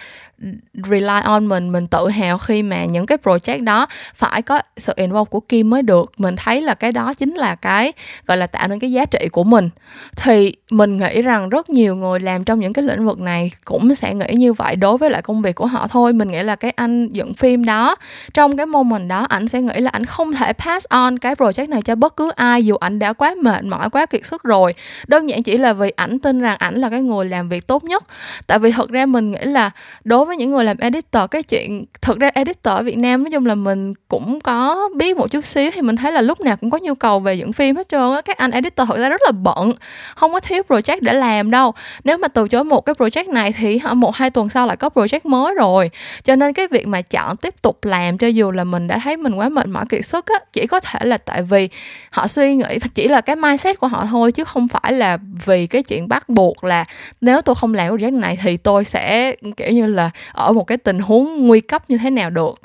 rely on mình. Mình tự hào khi mà những cái project đó phải có sự involve của Kim mới được. Mình thấy là cái đó chính là cái, gọi là, tạo nên cái giá trị của mình. Thì mình nghĩ rằng rất nhiều người làm trong những cái lĩnh vực này cũng sẽ nghĩ như vậy đối với lại công việc của họ thôi. Mình nghĩ là cái anh dựng phim đó, trong cái moment đó, ảnh sẽ nghĩ là ảnh không thể pass on cái project này cho bất cứ ai dù ảnh đã quá mệt mỏi, quá kiệt sức rồi đơn giản chỉ là vì ảnh tin rằng ảnh là cái người làm việc tốt nhất. Tại vì thật ra mình nghĩ là đối với những người làm editor, cái chuyện, thật ra editor ở Việt Nam nói chung là mình cũng có biết một chút xíu thì mình thấy là lúc nào cũng có nhu cầu về dựng phim hết trơn á. Các anh editor thực ra rất là bận, không có thiếu project để làm đâu. Nếu mà từ chối một cái project này thì một, hai tuần sau lại có project mới rồi. Cho nên cái việc mà chọn tiếp tục làm cho dù là mình đã thấy mình quá mệt mỏi kiệt sức á, chỉ có thể là tại vì họ suy nghĩ, chỉ là cái mindset của họ thôi chứ không phải là vì cái chuyện bắt buộc là nếu tôi không làm project này thì tôi sẽ, kiểu như là, ở một cái tình huống nguy cấp như thế nào được.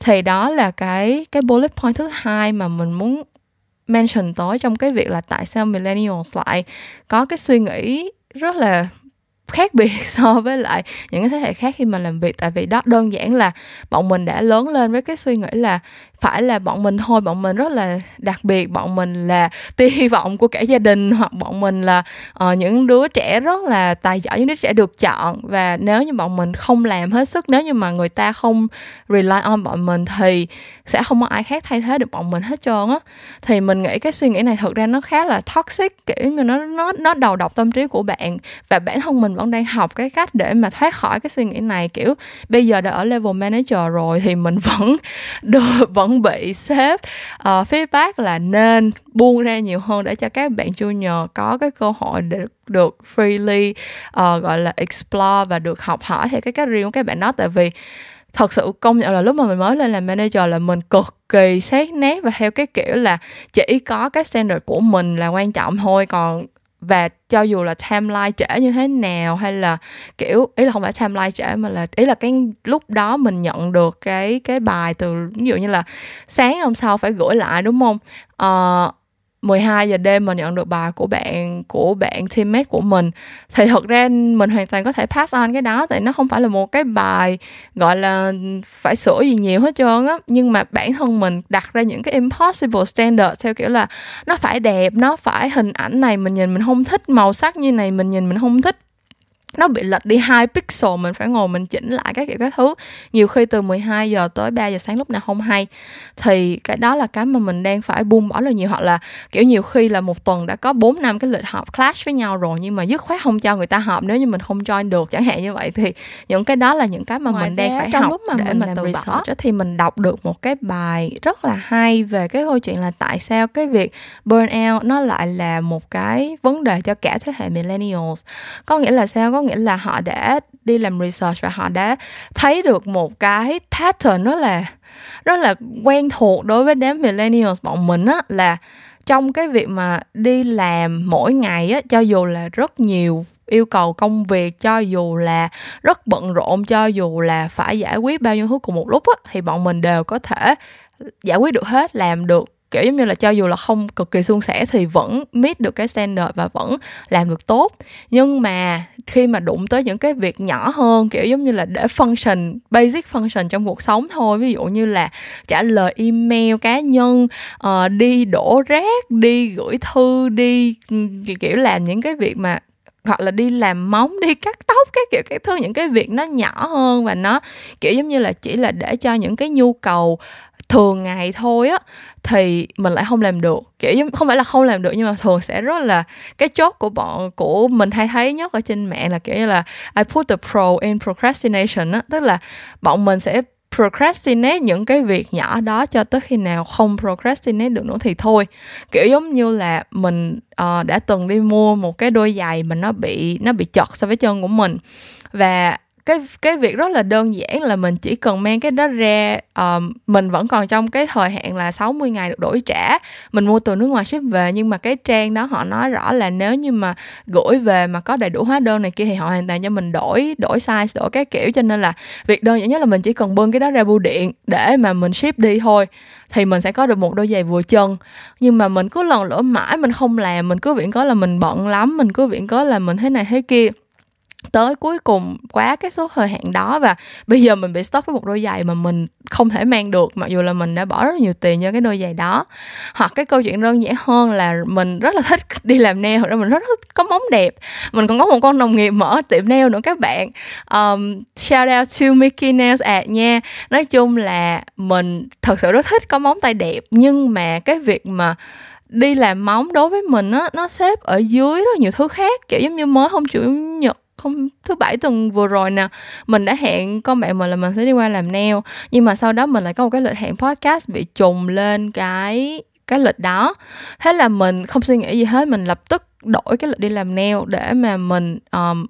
Thì đó là cái cái bullet point thứ hai mà mình muốn mention tới trong cái việc là tại sao millennials lại có cái suy nghĩ rất là khác biệt so với lại những cái thế hệ khác khi mà làm việc. Tại vì đó đơn giản là bọn mình đã lớn lên với cái suy nghĩ là phải là bọn mình thôi bọn mình rất là đặc biệt bọn mình là tia hy vọng của cả gia đình hoặc bọn mình là uh, những đứa trẻ rất là tài giỏi những đứa trẻ được chọn. Và nếu như bọn mình không làm hết sức nếu như mà người ta không rely on bọn mình thì sẽ không có ai khác thay thế được bọn mình hết trơn á. Thì mình nghĩ cái suy nghĩ này thực ra nó khá là toxic kiểu như nó nó nó đầu độc tâm trí của bạn và bản thân mình vẫn đang học cái cách để mà thoát khỏi cái suy nghĩ này kiểu bây giờ đã ở level manager rồi thì mình vẫn được vẫn bị sếp uh, feedback là nên buông ra nhiều hơn để cho các bạn junior có cái cơ hội để được freely uh, gọi là explore và được học hỏi theo cái cách riêng của các bạn đó. Tại vì thật sự công nhận là lúc mà mình mới lên làm manager là mình cực kỳ xét nét và theo cái kiểu là chỉ có cái standard của mình là quan trọng thôi còn và cho dù là timeline trễ như thế nào hay là kiểu ý là không phải timeline trễ mà là ý là cái lúc đó mình nhận được cái cái bài từ ví dụ như là sáng hôm sau phải gửi lại đúng không? Uh, 12 giờ đêm mình nhận được bài của bạn của bạn teammate của mình. Thì thật ra mình hoàn toàn có thể pass on cái đó, tại nó không phải là một cái bài, gọi là, phải sửa gì nhiều hết trơn á. Nhưng mà bản thân mình đặt ra những cái impossible standard theo kiểu là nó phải đẹp, nó phải hình ảnh này mình nhìn mình không thích, màu sắc như này mình nhìn mình không thích nó bị lệch đi 2 pixel mình phải ngồi mình chỉnh lại các kiểu các thứ. Nhiều khi từ 12 giờ tới 3 giờ sáng lúc nào không hay. Thì cái đó là cái mà mình đang phải buông bỏ là nhiều hoặc là kiểu nhiều khi là một tuần đã có 4 năm cái lịch họp clash với nhau rồi nhưng mà dứt khoát không cho người ta họp. Nếu như mình không join được chẳng hạn như vậy thì những cái đó là những cái mà Ngoài mình đang phải trong học lúc mà để mình mà làm research thì mình đọc được một cái bài rất là hay về cái câu chuyện là tại sao cái việc burnout nó lại là một cái vấn đề cho cả thế hệ millennials. Có nghĩa là sao? Có nghĩa là họ đã đi làm research và họ đã thấy được một cái pattern rất là rất là quen thuộc đối với đám millennials bọn mình á, là trong cái việc mà đi làm mỗi ngày á, cho dù là rất nhiều yêu cầu công việc, cho dù là rất bận rộn, cho dù là phải giải quyết bao nhiêu thứ cùng một lúc á, thì bọn mình đều có thể giải quyết được hết, làm được kiểu giống như là cho dù là không cực kỳ suôn sẻ thì vẫn meet được cái standard và vẫn làm được tốt. Nhưng mà khi mà đụng tới những cái việc nhỏ hơn kiểu giống như là để function basic function trong cuộc sống thôi ví dụ như là trả lời email cá nhân uh, đi đổ rác đi gửi thư đi ừ, kiểu làm những cái việc mà hoặc là đi làm móng đi cắt tóc cái kiểu cái thứ những cái việc nó nhỏ hơn và nó kiểu giống như là chỉ là để cho những cái nhu cầu thường ngày thôi á thì mình lại không làm được. Kiểu không phải là không làm được nhưng mà thường sẽ rất là cái chốt của bọn của mình hay thấy nhất ở trên mạng là kiểu như là I put the pro in procrastination á. Tức là bọn mình sẽ procrastinate những cái việc nhỏ đó cho tới khi nào không procrastinate được nữa thì thôi. Kiểu giống như là mình uh, đã từng đi mua một cái đôi giày mà nó bị nó bị chật so với chân của mình. Và cái cái việc rất là đơn giản là mình chỉ cần mang cái đó ra um, mình vẫn còn trong cái thời hạn là 60 ngày được đổi trả. Mình mua từ nước ngoài ship về nhưng mà cái trang đó họ nói rõ là nếu như mà gửi về mà có đầy đủ hóa đơn này kia thì họ hoàn toàn cho mình đổi đổi size đổi cái kiểu. Cho nên là việc đơn giản nhất là mình chỉ cần bưng cái đó ra bưu điện để mà mình ship đi thôi thì mình sẽ có được một đôi giày vừa chân. Nhưng mà mình cứ lần lỡ mãi mình không làm mình cứ viện có là mình bận lắm mình cứ viện có là mình thế này thế kia tới cuối cùng quá cái số thời hạn đó và bây giờ mình bị stuck với một đôi giày mà mình không thể mang được mặc dù là mình đã bỏ rất nhiều tiền cho cái đôi giày đó. Hoặc cái câu chuyện đơn giản hơn là mình rất là thích đi làm nail hoặc là mình rất thích có móng đẹp. Mình còn có một con đồng nghiệp mở tiệm nail nữa các bạn. Um, shout out to Mickey Nails at nha. Nói chung là mình thật sự rất thích có móng tay đẹp nhưng mà cái việc mà đi làm móng đối với mình á nó xếp ở dưới rất nhiều thứ khác kiểu giống như mới hôm chủ nhật không thứ bảy tuần vừa rồi nè mình đã hẹn con bạn mình là mình sẽ đi qua làm nail. Nhưng mà sau đó mình lại có một cái lịch hẹn podcast bị trùng lên cái cái lịch đó. Thế là mình không suy nghĩ gì hết mình lập tức đổi cái lịch đi làm nail để mà mình um,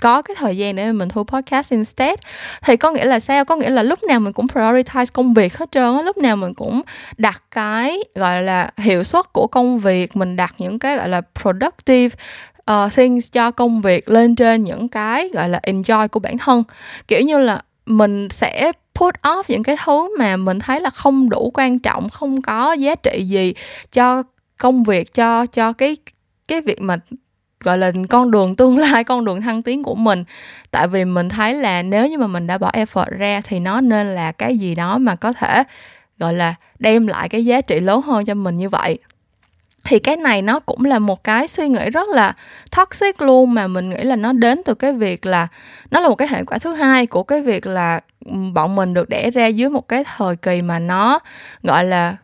có cái thời gian để mình thu podcast instead. Thì có nghĩa là sao? Có nghĩa là lúc nào mình cũng prioritize công việc hết trơn á. Lúc nào mình cũng đặt cái gọi là hiệu suất của công việc mình đặt những cái gọi là productive uh, things cho công việc lên trên những cái gọi là enjoy của bản thân. Kiểu như là mình sẽ put off những cái thứ mà mình thấy là không đủ quan trọng không có giá trị gì cho công việc cho cho cái cái việc mà gọi là, con đường tương lai, con đường thăng tiến của mình. Tại vì mình thấy là nếu như mà mình đã bỏ effort ra thì nó nên là cái gì đó mà có thể, gọi là, đem lại cái giá trị lớn hơn cho mình như vậy. Thì cái này nó cũng là một cái suy nghĩ rất là toxic luôn, mà mình nghĩ là nó đến từ cái việc là, nó là một cái hệ quả thứ hai của cái việc là ừ, bọn mình được đẻ ra dưới một cái thời kỳ mà nó, gọi là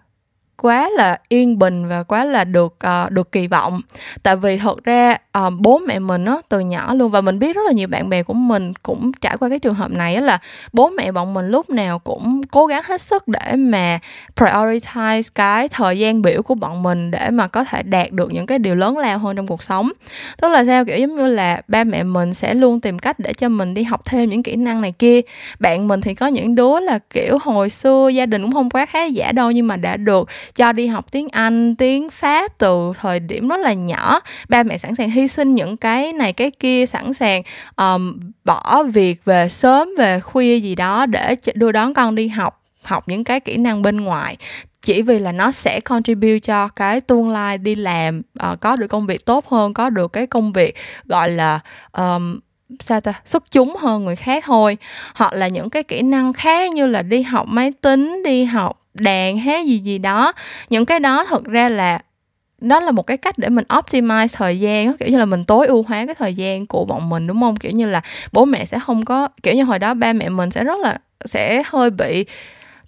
quá là yên bình và quá là được uh, được kỳ vọng. Tại vì thật ra uh, bố mẹ mình á từ nhỏ luôn và mình biết rất là nhiều bạn bè của mình cũng trải qua cái trường hợp này á là bố mẹ bọn mình lúc nào cũng cố gắng hết sức để mà prioritize cái thời gian biểu của bọn mình để mà có thể đạt được những cái điều lớn lao hơn trong cuộc sống. Tức là sao kiểu giống như là ba mẹ mình sẽ luôn tìm cách để cho mình đi học thêm những kỹ năng này kia. Bạn mình thì có những đứa là kiểu hồi xưa gia đình cũng không quá khá giả đâu nhưng mà đã được cho đi học tiếng Anh, tiếng Pháp từ thời điểm rất là nhỏ. Ba mẹ sẵn sàng hy sinh những cái này cái kia, sẵn sàng um, bỏ việc về sớm về khuya gì đó để đưa đón con đi học học những cái kỹ năng bên ngoài chỉ vì là nó sẽ contribute cho cái tương lai đi làm uh, có được công việc tốt hơn có được cái công việc gọi là um, sao ta xuất chúng hơn người khác thôi hoặc là những cái kỹ năng khác như là đi học máy tính đi học đàn hát gì gì đó. Những cái đó thực ra là đó là một cái cách để mình optimize thời gian kiểu như là mình tối ưu hóa cái thời gian của bọn mình đúng không? Kiểu như là bố mẹ sẽ không có kiểu như hồi đó ba mẹ mình sẽ rất là sẽ hơi bị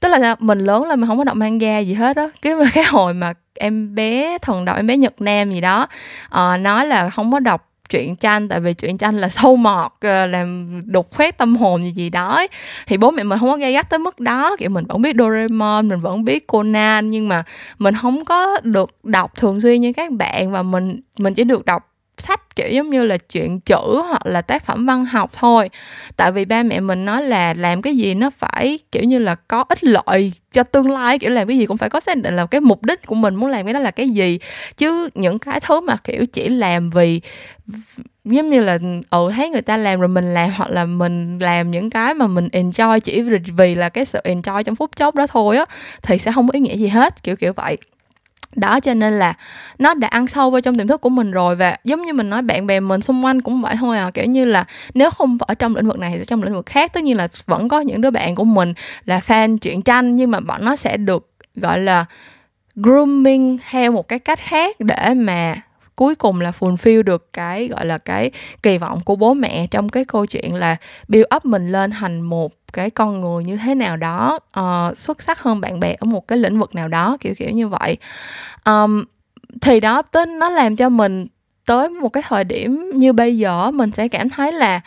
tức là mình lớn lên mình không có đọc manga gì hết đó cái cái hồi mà em bé thần đạo em bé nhật nam gì đó uh, nói là không có đọc truyện tranh, tại vì truyện tranh là sâu mọt ờ, làm đục khoét tâm hồn gì gì đó thì bố mẹ mình không có gây gắt tới mức đó, kiểu, mình vẫn biết Doraemon, mình vẫn biết Conan, nhưng mà mình không có được đọc thường xuyên như các bạn và mình mình chỉ được đọc sách, kiểu giống như là chuyện chữ hoặc là tác phẩm văn học thôi. Tại vì ba mẹ mình nói là làm cái gì nó phải, kiểu như là, có ích lợi cho tương lai, kiểu làm cái gì cũng phải có xác định là cái mục đích của mình muốn làm cái đó là cái gì. Chứ những cái thứ mà, kiểu, chỉ làm vì giống như là ừ thấy người ta làm rồi mình làm hoặc là mình làm những cái mà mình enjoy chỉ vì là cái sự enjoy trong phút chốc đó thôi á, thì sẽ không có ý nghĩa gì hết, kiểu kiểu vậy đó, cho nên là nó đã ăn sâu vào trong tiềm thức của mình rồi và giống như mình nói, bạn bè mình xung quanh cũng vậy thôi à. Kiểu như là nếu không ở trong lĩnh vực này thì trong lĩnh vực khác. Tất nhiên là vẫn có những đứa bạn của mình là fan truyện tranh, nhưng mà bọn nó sẽ được, gọi là grooming theo một cái cách khác để mà cuối cùng là fulfill được cái gọi là cái kỳ vọng của bố mẹ trong cái câu chuyện là build up mình lên thành một cái con người như thế nào đó uh, xuất sắc hơn bạn bè ở một cái lĩnh vực nào đó kiểu kiểu như vậy. Um, thì đó tới nó làm cho mình tới một cái thời điểm như bây giờ mình sẽ cảm thấy là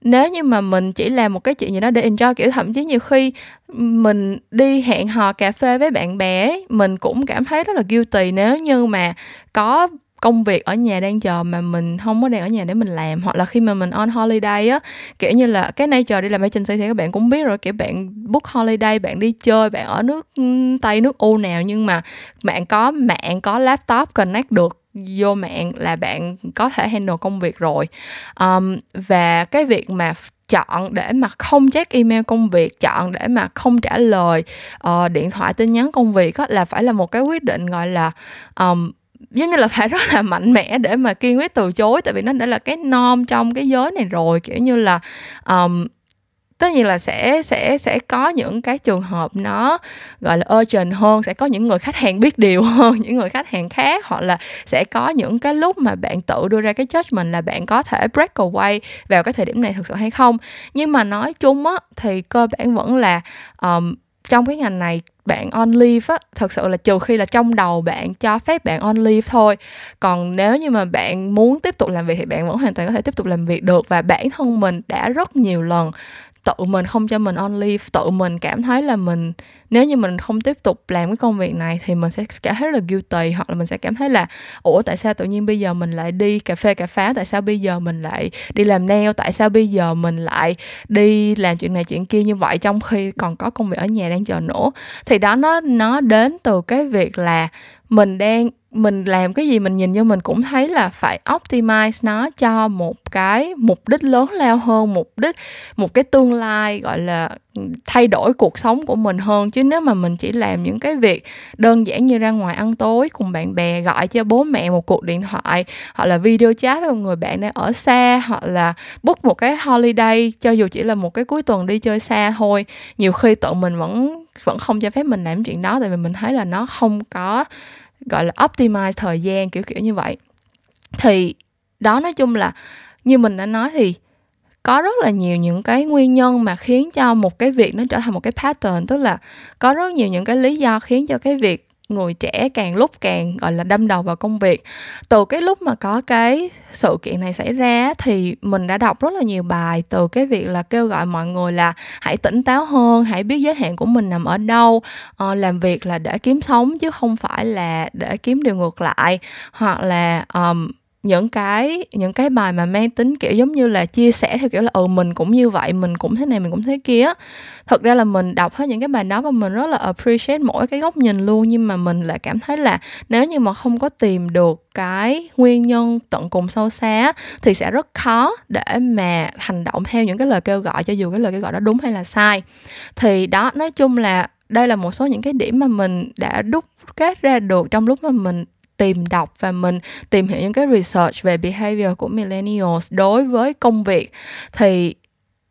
nếu như mà mình chỉ làm một cái chuyện gì đó để enjoy kiểu thậm chí nhiều khi mình đi hẹn hò cà phê với bạn bè mình cũng cảm thấy rất là guilty nếu như mà có công việc ở nhà đang chờ mà mình không có đang ở nhà để mình làm hoặc là khi mà mình on holiday á kiểu như là cái nature đi làm agency thì các bạn cũng biết rồi kiểu bạn book holiday bạn đi chơi bạn ở nước ừ, tây nước u nào nhưng mà bạn có mạng có laptop connect được vô mạng là bạn có thể handle công việc rồi. Um, và cái việc mà chọn để mà không check email công việc chọn để mà không trả lời uh, điện thoại tin nhắn công việc đó, là phải là một cái quyết định gọi là um, giống như là phải rất là mạnh mẽ để mà kiên quyết từ chối tại vì nó đã là cái norm trong cái giới này rồi. Kiểu như là um, tất nhiên là sẽ sẽ sẽ có những cái trường hợp nó gọi là urgent hơn sẽ có những người khách hàng biết điều hơn những người khách hàng khác hoặc là sẽ có những cái lúc mà bạn tự đưa ra cái judgment là bạn có thể break away vào cái thời điểm này thực sự hay không. Nhưng mà nói chung á thì cơ bản vẫn là um, trong cái ngành này bạn on leave á, thật sự là trừ khi là trong đầu bạn cho phép bạn on leave thôi. Còn nếu như mà bạn muốn tiếp tục làm việc thì bạn vẫn hoàn toàn có thể tiếp tục làm việc được và bản thân mình đã rất nhiều lần tự mình, không cho mình on leave, tự mình cảm thấy là mình, nếu như mình không tiếp tục làm cái công việc này thì mình sẽ cảm thấy là guilty, hoặc là mình sẽ cảm thấy là, ủa, tại sao tự nhiên bây giờ mình lại đi cà phê cà pháo? Tại sao bây giờ mình lại đi làm nail? Tại sao bây giờ mình lại đi làm chuyện này chuyện kia như vậy trong khi còn có công việc ở nhà đang chờ nữa? Thì đó, nó nó đến từ cái việc là mình đang mình làm cái gì mình nhìn vô mình cũng thấy là phải optimize nó cho một cái mục đích lớn lao hơn, mục đích, một cái tương lai, gọi là thay đổi cuộc sống của mình hơn. Chứ nếu mà mình chỉ làm những cái việc đơn giản như ra ngoài ăn tối, cùng bạn bè, gọi cho bố mẹ một cuộc điện thoại, hoặc là video chat với một người bạn đang ở xa, hoặc là book một cái holiday, cho dù chỉ là một cái cuối tuần đi chơi xa thôi, nhiều khi tự mình vẫn vẫn không cho phép mình làm chuyện đó, tại vì mình thấy là nó không có gọi là optimize thời gian, kiểu kiểu như vậy. Thì đó, nói chung là như mình đã nói thì có rất là nhiều những cái nguyên nhân mà khiến cho một cái việc nó trở thành một cái pattern, tức là có rất nhiều những cái lý do khiến cho cái việc người trẻ càng lúc càng gọi là đâm đầu vào công việc. Từ cái lúc mà có cái sự kiện này xảy ra thì mình đã đọc rất là nhiều bài từ cái việc là kêu gọi mọi người là hãy tỉnh táo hơn hãy biết giới hạn của mình nằm ở đâu uh, làm việc là để kiếm sống chứ không phải là để kiếm điều ngược lại. Hoặc là um, những cái những cái bài mà mang tính, kiểu, giống như là chia sẻ theo kiểu là ừ mình cũng như vậy, mình cũng thế này, mình cũng thế kia thực ra là mình đọc hết những cái bài đó và mình rất là appreciate mỗi cái góc nhìn luôn, nhưng mà mình lại cảm thấy là nếu như mà không có tìm được cái nguyên nhân tận cùng sâu xa thì sẽ rất khó để mà hành động theo những cái lời kêu gọi, cho dù cái lời kêu gọi đó đúng hay là sai. Thì đó, nói chung là đây là một số những cái điểm mà mình đã đúc, kết ra được trong lúc mà mình tìm đọc và mình tìm hiểu những cái research về behavior của millennials đối với công việc. Thì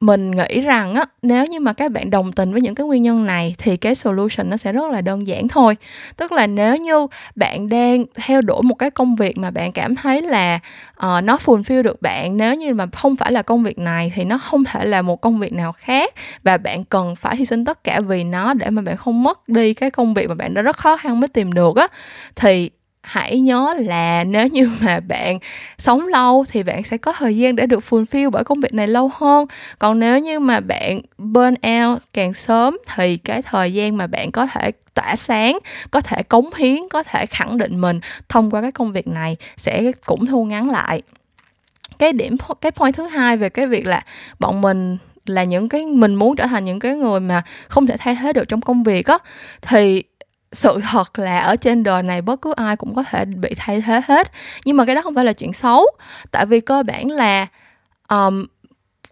mình nghĩ rằng á nếu như mà các bạn đồng tình với những cái nguyên nhân này thì cái solution nó sẽ rất là đơn giản thôi. Tức là nếu như bạn đang theo đuổi một cái công việc mà bạn cảm thấy là uh, nó fulfill được bạn nếu như mà không phải là công việc này thì nó không thể là một công việc nào khác và bạn cần phải hy sinh tất cả vì nó để mà bạn không mất đi cái công việc mà bạn đã rất khó khăn mới tìm được á thì hãy nhớ là nếu như mà bạn sống lâu thì bạn sẽ có thời gian để được fulfill bởi công việc này lâu hơn. Còn nếu như mà bạn burn out càng sớm thì cái thời gian mà bạn có thể tỏa sáng, có thể cống hiến, có thể khẳng định mình thông qua cái công việc này sẽ cũng thu ngắn lại. Cái điểm cái point thứ hai về cái việc là bọn mình là những cái, mình muốn trở thành những cái người mà không thể thay thế được trong công việc á, thì sự thật là ở trên đời này bất cứ ai cũng có thể bị thay thế hết. Nhưng mà cái đó không phải là chuyện xấu. Tại vì cơ bản là um,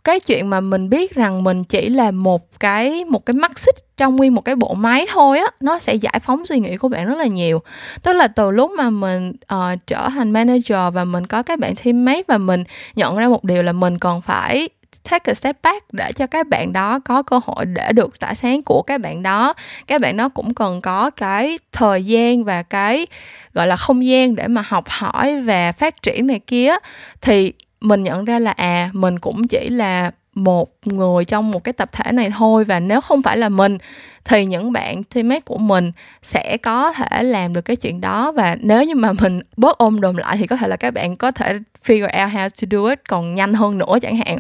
cái chuyện mà mình biết rằng mình chỉ là một cái một cái mắt xích trong nguyên một cái bộ máy thôi á nó sẽ giải phóng suy nghĩ của bạn rất là nhiều. Tức là từ lúc mà mình uh, trở thành manager và mình có các bạn teammate và mình nhận ra một điều là mình còn phải take a step back để cho các bạn đó có cơ hội để được tỏa sáng của các bạn đó. Các bạn đó cũng cần có cái thời gian và cái, gọi là, không gian để mà học hỏi và phát triển này kia. Thì mình nhận ra là à mình cũng chỉ là một người trong một cái tập thể này thôi. Và nếu không phải là mình, thì những bạn teammate của mình sẽ có thể làm được cái chuyện đó. Và nếu như mà mình bớt ôm đồm lại, thì có thể là các bạn có thể figure out how to do it còn nhanh hơn nữa chẳng hạn.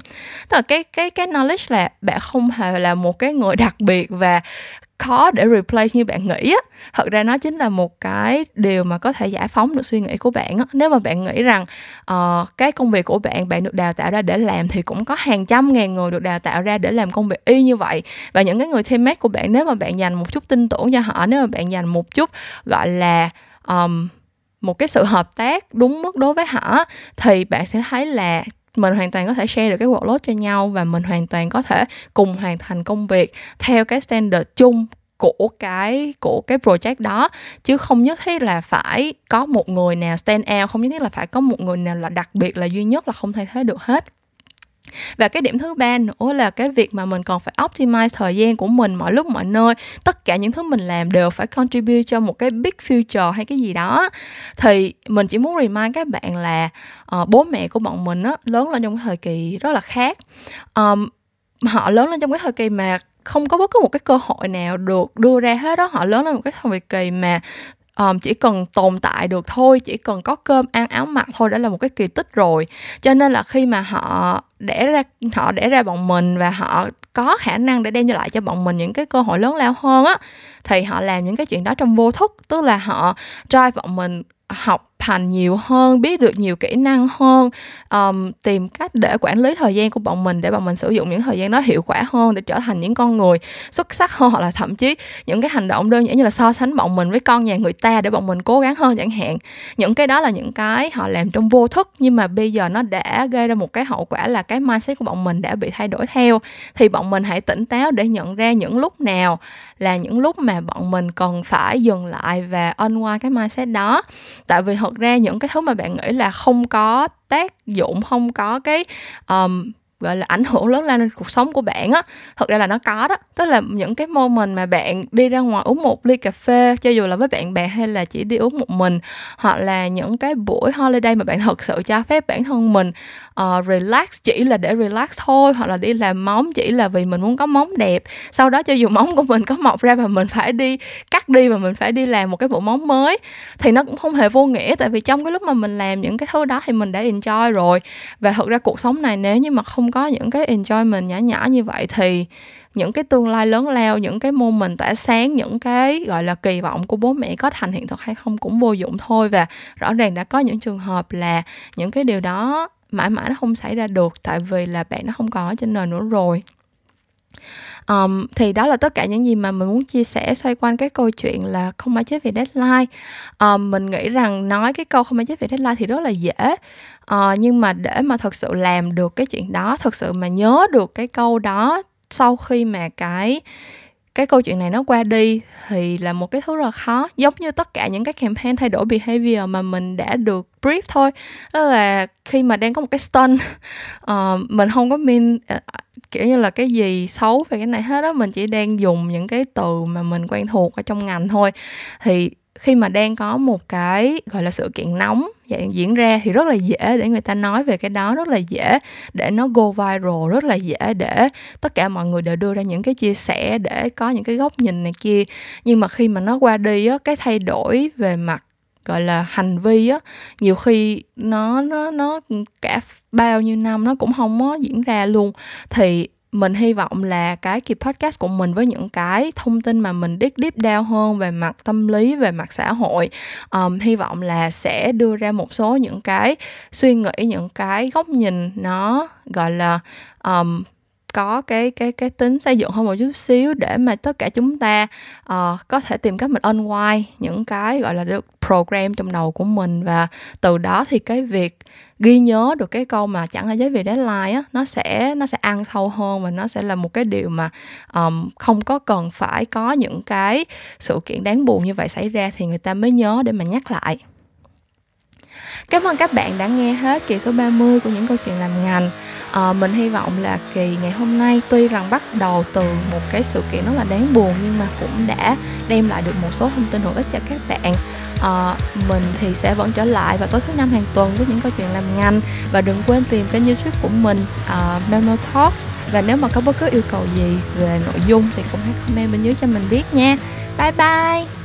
Tức là cái cái cái knowledge là bạn không hề là một cái người đặc biệt. Và khó để replace như bạn nghĩ á. Thật ra nó chính là một cái điều mà có thể giải phóng được suy nghĩ của bạn á. Nếu mà bạn nghĩ rằng uh, cái công việc của bạn bạn được đào tạo ra để làm thì cũng có hàng trăm ngàn người được đào tạo ra để làm công việc y như vậy. Và những cái người teammate của bạn nếu mà bạn dành một chút tin tưởng cho họ nếu mà bạn dành một chút gọi là um, một cái sự hợp tác đúng mức đối với họ thì bạn sẽ thấy là mình hoàn toàn có thể share được cái workload cho nhau và mình hoàn toàn có thể cùng hoàn thành công việc theo cái standard chung của cái của cái project đó. Chứ không nhất thiết là phải có một người nào stand out, không nhất thiết là phải có một người nào là đặc biệt là duy nhất là không thay thế được hết và cái điểm thứ ba nữa là cái việc mà mình còn phải optimize thời gian của mình mọi lúc mọi nơi. Tất cả những thứ mình làm đều phải contribute cho một cái big future hay cái gì đó. Thì mình chỉ muốn remind các bạn là uh, bố mẹ của bọn mình á lớn lên trong cái thời kỳ rất là khác. Um, họ lớn lên trong cái thời kỳ mà không có bất cứ một cái cơ hội nào được đưa ra hết đó họ lớn lên một cái thời kỳ mà um, chỉ cần tồn tại được thôi chỉ cần có cơm ăn áo mặc thôi đã là một cái kỳ tích rồi. Cho nên là khi mà họ để ra họ để ra bọn mình và họ có khả năng để đem lại cho bọn mình những cái cơ hội lớn lao hơn á thì họ làm những cái chuyện đó trong vô thức. Tức là họ drive bọn mình học hành nhiều hơn biết được nhiều kỹ năng hơn um, tìm cách để quản lý thời gian của bọn mình để bọn mình sử dụng những thời gian đó hiệu quả hơn để trở thành những con người xuất sắc hơn hoặc là thậm chí những cái hành động đơn giản như là so sánh bọn mình với con nhà người ta để bọn mình cố gắng hơn chẳng hạn. Những cái đó là những cái họ làm trong vô thức nhưng mà bây giờ nó đã gây ra một cái hậu quả là cái mindset của bọn mình đã bị thay đổi theo. Thì bọn mình hãy tỉnh táo để nhận ra những lúc nào là những lúc mà bọn mình cần phải dừng lại và unwind cái mindset đó. Tại vì thật ra những cái thứ mà bạn nghĩ là không có tác dụng không có cái um, gọi là ảnh hưởng lớn lên cuộc sống của bạn á. Thật ra là nó có đó tức là những cái moment mà bạn đi ra ngoài uống một ly cà phê cho dù là với bạn bè hay là chỉ đi uống một mình hoặc là những cái buổi holiday mà bạn thật sự cho phép bản thân mình uh, relax chỉ là để relax thôi hoặc là đi làm móng chỉ là vì mình muốn có móng đẹp. Sau đó cho dù móng của mình có mọc ra và mình phải đi cắt đi và mình phải đi làm một cái bộ móng mới thì nó cũng không hề vô nghĩa. Tại vì trong cái lúc mà mình làm những cái thứ đó thì mình đã enjoy rồi. Và thật ra cuộc sống này nếu như mà không có những cái enjoyment nhỏ nhỏ như vậy thì những cái tương lai lớn lao, những cái môn mình tỏa sáng, những cái, gọi là, kỳ vọng của bố mẹ có thành hiện thực hay không cũng vô dụng thôi. Và rõ ràng đã có những trường hợp là những cái điều đó mãi mãi nó không xảy ra được, tại vì là bạn nó không còn ở trên nền nữa rồi um, thì đó là tất cả những gì mà mình muốn chia sẻ xoay quanh cái câu chuyện là không ai chết vì deadline. Um, mình nghĩ rằng nói cái câu không ai chết vì deadline thì rất là dễ. Uh, nhưng mà để mà thật sự làm được cái chuyện đó thật sự mà nhớ được cái câu đó sau khi mà cái cái câu chuyện này nó qua đi thì là một cái thứ rất là khó giống như tất cả những cái campaign thay đổi behavior mà mình đã được brief thôi. Đó là khi mà đang có một cái stun uh, ờ, mình không có mean uh, ờ, kiểu như là cái gì xấu về cái này hết đó mình chỉ đang dùng những cái từ mà mình quen thuộc ở trong ngành thôi. Thì khi mà đang có một cái, gọi là, sự kiện nóng diễn ra thì rất là dễ để người ta nói về cái đó, rất là dễ để nó go viral, rất là dễ để tất cả mọi người đều đưa ra những cái chia sẻ để có những cái góc nhìn này kia. Nhưng mà khi mà nó qua đi á, cái thay đổi về mặt, gọi là, hành vi á, nhiều khi nó nó nó cả bao nhiêu năm nó cũng không có diễn ra luôn. Thì mình hy vọng là cái kỳ podcast của mình với những cái thông tin mà mình deep deep down hơn về mặt tâm lý về mặt xã hội um, hy vọng là sẽ đưa ra một số những cái suy nghĩ những cái góc nhìn nó gọi là um, có cái cái cái tính xây dựng hơn một chút xíu để mà tất cả chúng ta uh, có thể tìm cách mình unwind những cái gọi là được program trong đầu của mình. Và từ đó thì cái việc ghi nhớ được cái câu mà chẳng ai giấy về deadline á nó sẽ nó sẽ ăn sâu hơn và nó sẽ là một cái điều mà um, không có cần phải có những cái sự kiện đáng buồn như vậy xảy ra thì người ta mới nhớ để mà nhắc lại. Cảm ơn các bạn đã nghe hết kỳ số 30 của những câu chuyện làm ngành. À, Mình hy vọng là kỳ ngày hôm nay tuy rằng bắt đầu từ một cái sự kiện rất là đáng buồn Nhưng mà cũng đã đem lại được một số thông tin hữu ích cho các bạn. À, Mình thì sẽ vẫn trở lại vào tối thứ năm hàng tuần với những câu chuyện làm ngành. Và đừng quên tìm kênh youtube của mình uh, Memo Talks. Và nếu mà có bất cứ yêu cầu gì về nội dung thì cũng hãy comment bên dưới cho mình biết nha. Bye bye!